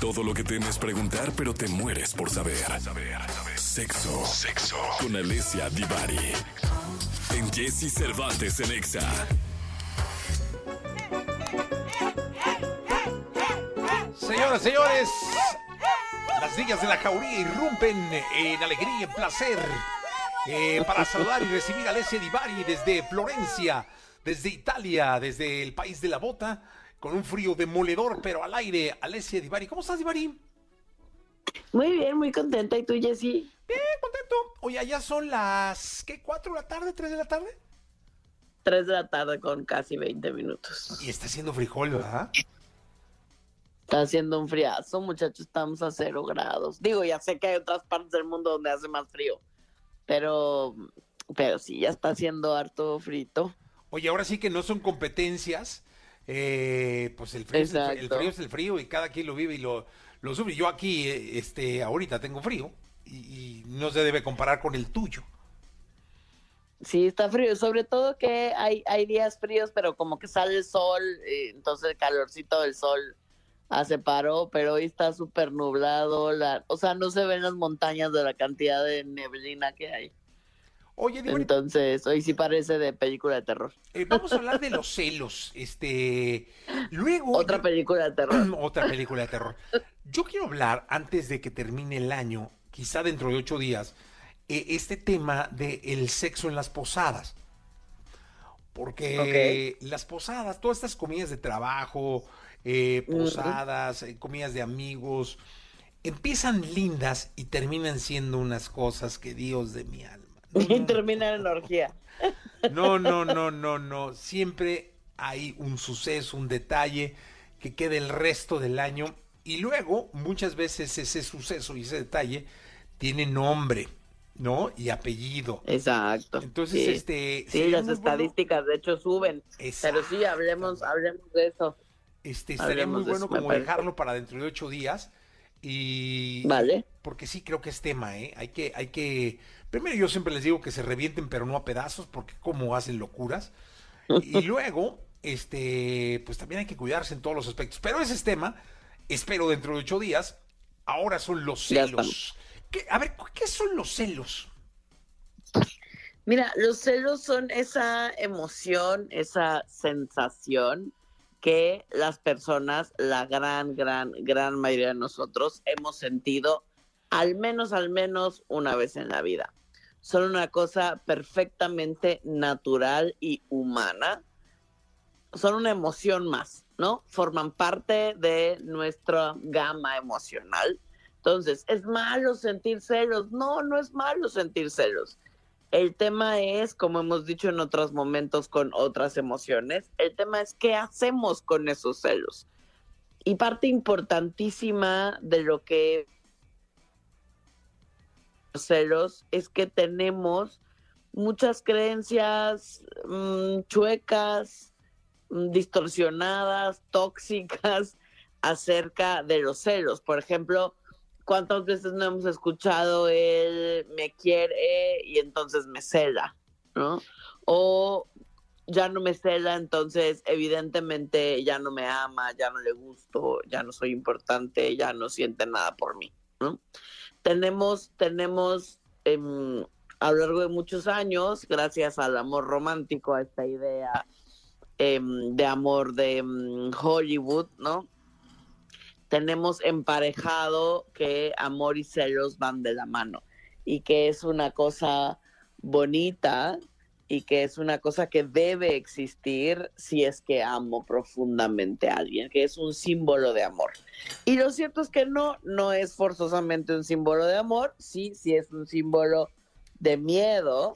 Todo lo que temes preguntar, pero te mueres por saber. Sexo. Sexo. Con Alessia Divari. En Jesse Cervantes en Exa. Señoras, señores, las niñas de la jauría irrumpen en alegría y en placer eh, para saludar y recibir a Alessia Divari desde Florencia, desde Italia, desde el país de la bota, con un frío demoledor, pero al aire. Alessia Divari, ¿cómo estás, Divari? Muy bien, muy contenta. ¿Y tú, Jessy? Bien, contento. Oye, allá son las, ¿qué? ¿Cuatro de la tarde? ¿Tres de la tarde? Tres de la tarde con casi 20 minutos. Y está haciendo frijol, ¿verdad? Está haciendo un friazo, muchachos, estamos a cero grados. Digo, ya sé que hay otras partes del mundo donde hace más frío, pero, pero sí, ya está haciendo harto frito. Oye, ahora sí que no son competencias. Eh, pues el frío, es el, el frío es el frío y cada quien lo vive y lo, lo sufre. Yo aquí, eh, este, ahorita tengo frío y, y no se debe comparar con el tuyo. Sí, está frío, sobre todo que hay, hay días fríos, pero como que sale el sol, eh, entonces el calorcito del sol hace paro, pero hoy está súper nublado, la, o sea, no se ven las montañas de la cantidad de neblina que hay. Oye, Divari, Entonces, hoy sí parece de película de terror. eh, vamos a hablar de los celos. Este, luego. Otra yo- película de terror. Otra película de terror. Yo quiero hablar, antes de que termine el año, quizá dentro de ocho días, eh, este tema del el sexo en las posadas. Porque las posadas, todas estas comidas de trabajo, eh, posadas, eh, comidas de amigos, empiezan lindas y terminan siendo unas cosas que Dios de mi alma. Y termina en orgía. No, no, no, no, no. Siempre hay un suceso, un detalle que queda el resto del año y luego muchas veces ese suceso y ese detalle tiene nombre, ¿no? Y apellido. Exacto. Entonces, sí. este... Sí, las bueno- estadísticas de hecho suben. Pero sí, hablemos, hablemos de eso. Este, estaría muy hablemos bueno eso, como dejarlo para dentro de ocho días y... Vale. Porque sí creo que es tema, ¿eh? Hay que, hay que... Primero yo siempre les digo que se revienten pero no a pedazos porque como hacen locuras. Y luego, este, pues también hay que cuidarse en todos los aspectos. Pero ese es tema, espero dentro de ocho días. Ahora son los celos. ¿Qué- a ver, ¿qué son los celos? Mira, los celos son esa emoción, esa sensación que las personas, la gran, gran, gran mayoría de nosotros hemos sentido al menos, al menos una vez en la vida. Son una cosa perfectamente natural y humana. Son una emoción más, ¿no? Forman parte de nuestra gama emocional. Entonces, ¿es malo sentir celos? No, no es malo sentir celos. El tema es, como hemos dicho en otros momentos con otras emociones, el tema es qué hacemos con esos celos. Y parte importantísima de lo que celos es que tenemos muchas creencias mm, chuecas, mm, distorsionadas, tóxicas acerca de los celos. Por ejemplo, ¿cuántas veces no hemos escuchado el me quiere y entonces me cela? ¿no? O ya no me cela, entonces evidentemente ya no me ama, ya no le gusto, ya no soy importante, ya no siente nada por mí. ¿no? Tenemos, tenemos em, a lo largo de muchos años, gracias al amor romántico, a esta idea em, de amor de em, Hollywood, ¿no? Tenemos emparejado que amor y celos van de la mano y que es una cosa bonita y que es una cosa que debe existir si es que amo profundamente a alguien, que es un símbolo de amor. Y lo cierto es que no, no es forzosamente un símbolo de amor, sí, sí es un símbolo de miedo,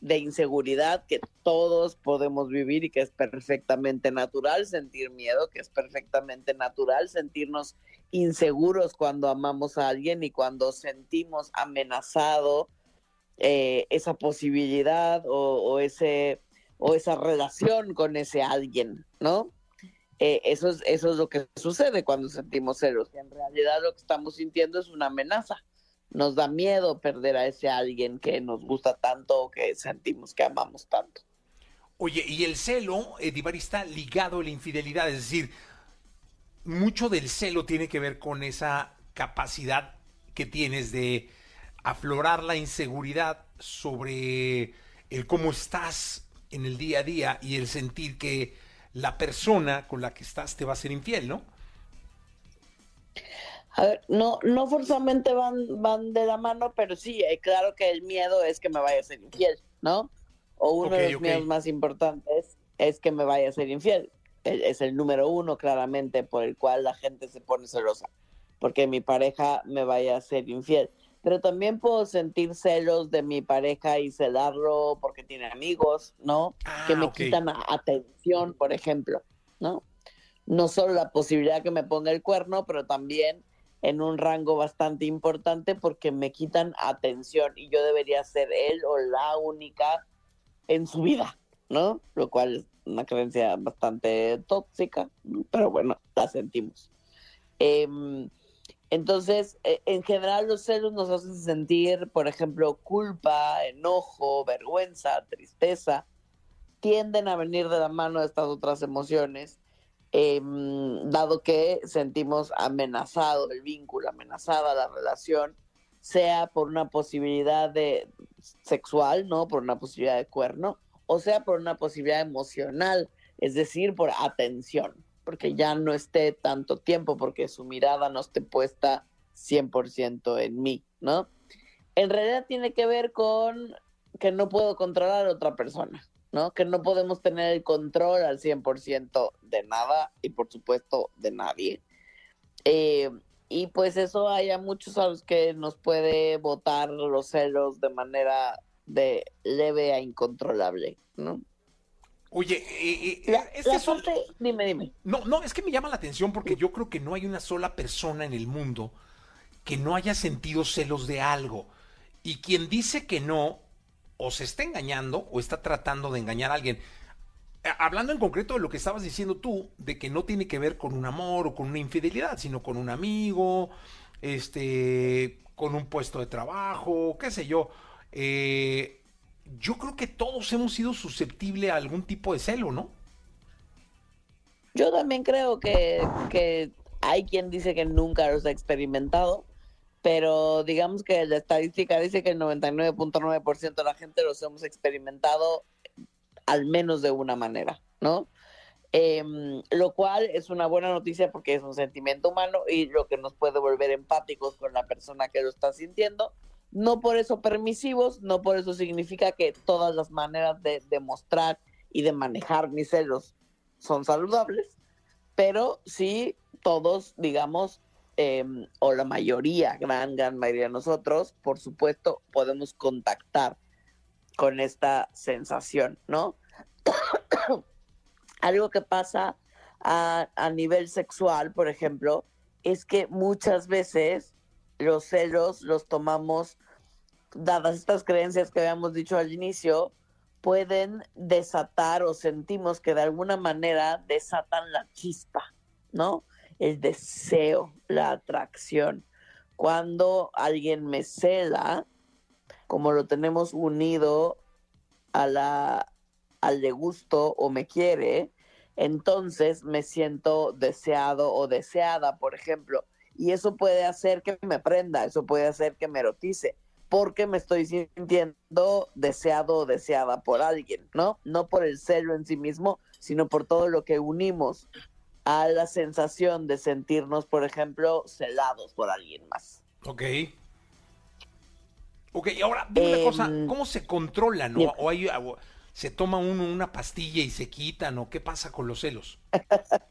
de inseguridad que todos podemos vivir y que es perfectamente natural sentir miedo, que es perfectamente natural sentirnos inseguros cuando amamos a alguien y cuando sentimos amenazado eh, esa posibilidad o, ese o esa relación con ese alguien, ¿no? Eh, eso, es, eso es lo que sucede cuando sentimos celos. En realidad lo que estamos sintiendo es una amenaza. Nos da miedo perder a ese alguien que nos gusta tanto o que sentimos que amamos tanto. Oye, y el celo, Edivar, está ligado a la infidelidad, es decir, mucho del celo tiene que ver con esa capacidad que tienes de aflorar la inseguridad sobre el cómo estás en el día a día y el sentir que la persona con la que estás te va a ser infiel, ¿no? A ver, no, no forzosamente van, van de la mano, pero sí, eh, claro que el miedo es que me vaya a ser infiel, ¿no? O uno de los miedos más importantes es que me vaya a ser infiel. Es el número uno, claramente, por el cual la gente se pone celosa, porque mi pareja me vaya a ser infiel pero también puedo sentir celos de mi pareja y celarlo porque tiene amigos, ¿no? Ah, que me quitan atención, por ejemplo, ¿no? No solo la posibilidad que me ponga el cuerno, pero también en un rango bastante importante porque me quitan atención y yo debería ser él o la única en su vida, ¿no? Lo cual es una creencia bastante tóxica, pero bueno, la sentimos. Eh, entonces, e, en general los celos nos hacen sentir, por ejemplo, culpa, enojo, vergüenza, tristeza. Tienden a venir de la mano de estas otras emociones, em, dado que sentimos amenazado el vínculo, amenazada la relación, sea por una posibilidad de sexual, ¿no? Por una posibilidad de cuerno, o sea por una posibilidad emocional, es decir, por atención porque ya no esté tanto tiempo, porque su mirada no esté puesta 100% en mí, ¿no? En realidad tiene que ver con que no puedo controlar a otra persona, ¿no? Que no podemos tener el control al 100% de nada y por supuesto de nadie. Eh, y pues eso hay a muchos a los que nos puede botar los celos de manera de leve a incontrolable, ¿no? Oye, eh, eh, este dime, dime. No, no, es que me llama la atención porque yo creo que no hay una sola persona en el mundo que no haya sentido celos de algo. Y quien dice que no, o se está engañando o está tratando de engañar a alguien. Hablando en concreto de lo que estabas diciendo tú, de que no tiene que ver con un amor o con una infidelidad, sino con un amigo, este, con un puesto de trabajo, qué sé yo. Eh, yo creo que todos hemos sido susceptibles a algún tipo de celo, ¿no? Yo también creo que, que hay quien dice que nunca los ha experimentado, pero digamos que la estadística dice que el 99.9% de la gente los hemos experimentado al menos de una manera, ¿no? Em, lo cual es una buena noticia porque es un sentimiento humano y lo que nos puede volver empáticos con la persona que lo está sintiendo, no por eso permisivos, no por eso significa que todas las maneras de demostrar y de manejar mis celos son saludables, pero sí todos, digamos, em, o la mayoría, gran, gran mayoría de nosotros, por supuesto, podemos contactar con esta sensación, ¿no? Algo que pasa a nivel sexual, por ejemplo, es que muchas veces los celos los tomamos, dadas estas creencias que habíamos dicho al inicio, pueden desatar o sentimos que de alguna manera desatan la chispa, ¿no? El deseo, la atracción. Cuando alguien me cela, como lo tenemos unido a la, al de gusto o me quiere, entonces me siento deseado o deseada, por ejemplo y eso puede hacer que me prenda, eso puede hacer que me erotice, porque me estoy sintiendo deseado o deseada por alguien, ¿no? No por el celo en sí mismo, sino por todo lo que unimos a la sensación de sentirnos, por ejemplo, celados por alguien más. Ok. Ok, ahora dime una cosa, em, ¿cómo se controla, no? ¿O hay, se toma uno una pastilla y se quitan, o qué pasa con los celos?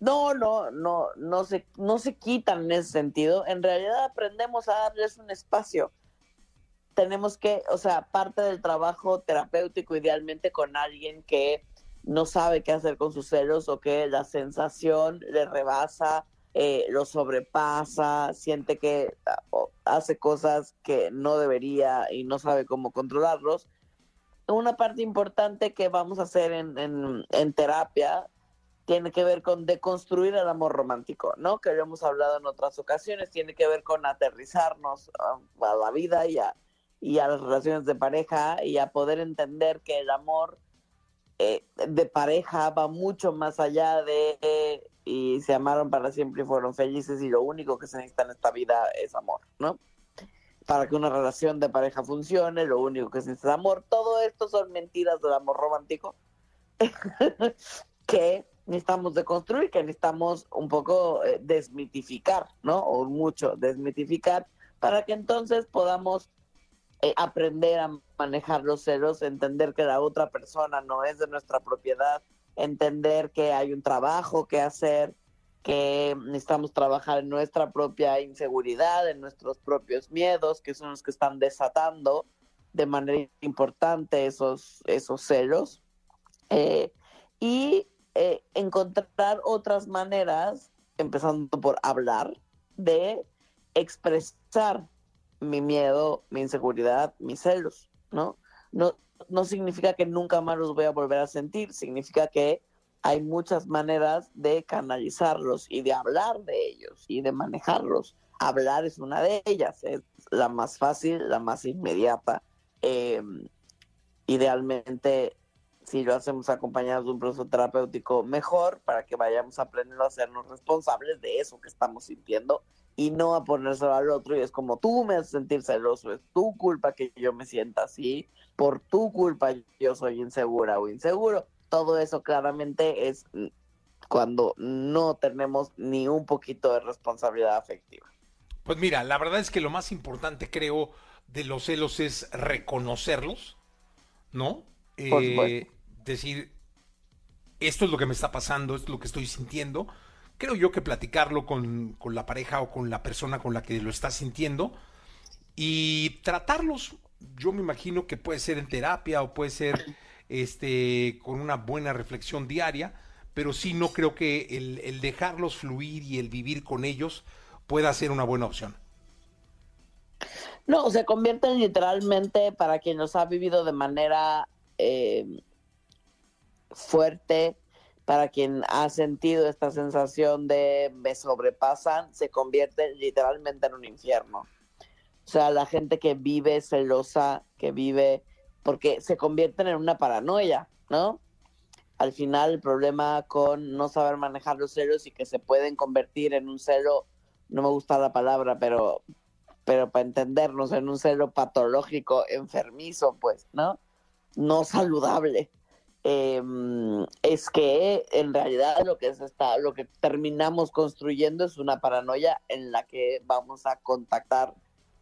No, no, no, no se, no se quitan en ese sentido. En realidad aprendemos a darles un espacio. Tenemos que, o sea, parte del trabajo terapéutico idealmente con alguien que no sabe qué hacer con sus celos o que la sensación le rebasa, eh, lo sobrepasa, siente que ah, hace cosas que no debería y no sabe cómo controlarlos. Una parte importante que vamos a hacer en, en, en terapia tiene que ver con deconstruir el amor romántico, ¿no? Que hemos hablado en otras ocasiones, tiene que ver con aterrizarnos a, la vida y a, y a las relaciones de pareja y a poder entender que el amor eh, de pareja va mucho más allá de y se amaron para siempre y fueron felices y lo único que se necesita en esta vida es amor, ¿no? Para que una relación de pareja funcione, lo único que se necesita es amor. Todo esto son mentiras del amor romántico que necesitamos deconstruir, que necesitamos un poco eh, desmitificar, ¿no? O mucho desmitificar para que entonces podamos eh, aprender a manejar los celos, entender que la otra persona no es de nuestra propiedad, entender que hay un trabajo que hacer, que necesitamos trabajar en nuestra propia inseguridad, en nuestros propios miedos, que son los que están desatando de manera importante esos, esos celos. Eh, y eh, encontrar otras maneras, empezando por hablar, de expresar mi miedo, mi inseguridad, mis celos, ¿no? No, no significa que nunca más los voy a volver a sentir, significa que hay muchas maneras de canalizarlos y de hablar de ellos y de manejarlos. Hablar es una de ellas, es la más fácil, la más inmediata. Em, idealmente, si lo hacemos acompañados de un proceso terapéutico, mejor para que vayamos aprendiendo a hacernos responsables de eso que estamos sintiendo y no a ponérselo al otro y es como tú me haces sentir celoso, es tu culpa que yo me sienta así, por tu culpa yo soy insegura o inseguro. Todo eso claramente es cuando no tenemos ni un poquito de responsabilidad afectiva. Pues mira, la verdad es que lo más importante creo de los celos es reconocerlos, ¿no? Eh, decir, esto es lo que me está pasando, esto es lo que estoy sintiendo creo yo que platicarlo con, la pareja o con la persona con la que lo está sintiendo y tratarlos, yo me imagino que puede ser en terapia o puede ser este con una buena reflexión diaria, pero sí no creo que el, el dejarlos fluir y el vivir con ellos pueda ser una buena opción. No, se convierten literalmente para quien los ha vivido de manera eh, fuerte, para quien ha sentido esta sensación de me sobrepasan, se convierte literalmente en un infierno. O sea, la gente que vive celosa, que vive, porque se convierten en una paranoia, ¿no? Al final el problema con no saber manejar los celos y que se pueden convertir en un celo, no me gusta la palabra, pero, pero para entendernos, en un celo patológico, enfermizo, pues, ¿no? No saludable eh, es que en realidad lo que se está, lo que terminamos construyendo es una paranoia en la que vamos a contactar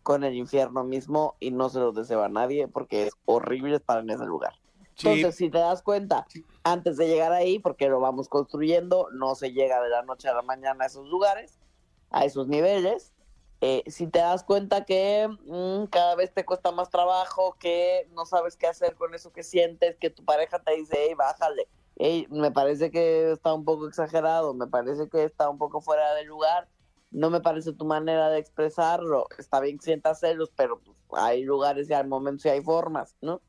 con el infierno mismo y no se lo deseo a nadie porque es horrible estar en ese lugar. Entonces, si te das cuenta, antes de llegar ahí, porque lo vamos construyendo, no se llega de la noche a la mañana a esos lugares, a esos niveles, eh, si te das cuenta que mm, cada vez te cuesta más trabajo, que no sabes qué hacer con eso que sientes, que tu pareja te dice, hey, bájale, hey, me parece que está un poco exagerado, me parece que está un poco fuera de lugar, no me parece tu manera de expresarlo, está bien que sientas celos, pero pues, hay lugares y hay momentos y hay formas, ¿no?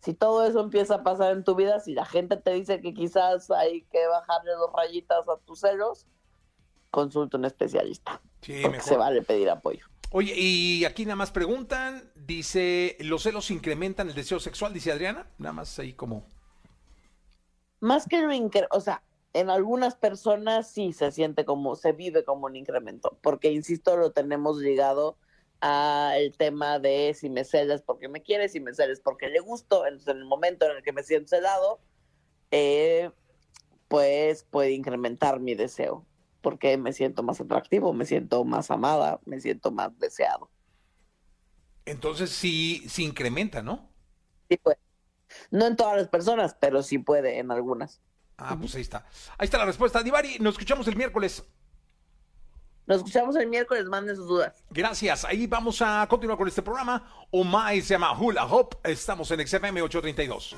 Si todo eso empieza a pasar en tu vida, si la gente te dice que quizás hay que bajarle dos rayitas a tus celos, consulta un especialista. Sí, Se vale pedir apoyo. Oye, y aquí nada más preguntan, dice, ¿los celos incrementan el deseo sexual? Dice Adriana, nada más ahí como... Más que lo o sea, en algunas personas sí se siente como, se vive como un incremento, porque insisto, lo tenemos ligado al tema de si me celas porque me quieres, si me celas porque le gusto, entonces en el momento en el que me siento celado, eh, pues puede incrementar mi deseo porque me siento más atractivo, me siento más amada, me siento más deseado. Entonces sí, sí incrementa, ¿no? Sí puede. No en todas las personas, pero sí puede en algunas. Ah, pues ahí está. Ahí está la respuesta. Divari, nos escuchamos el miércoles. Nos escuchamos el miércoles, manden sus dudas. Gracias. Ahí vamos a continuar con este programa. Omai se llama Hula Hop. Estamos en XFM 832.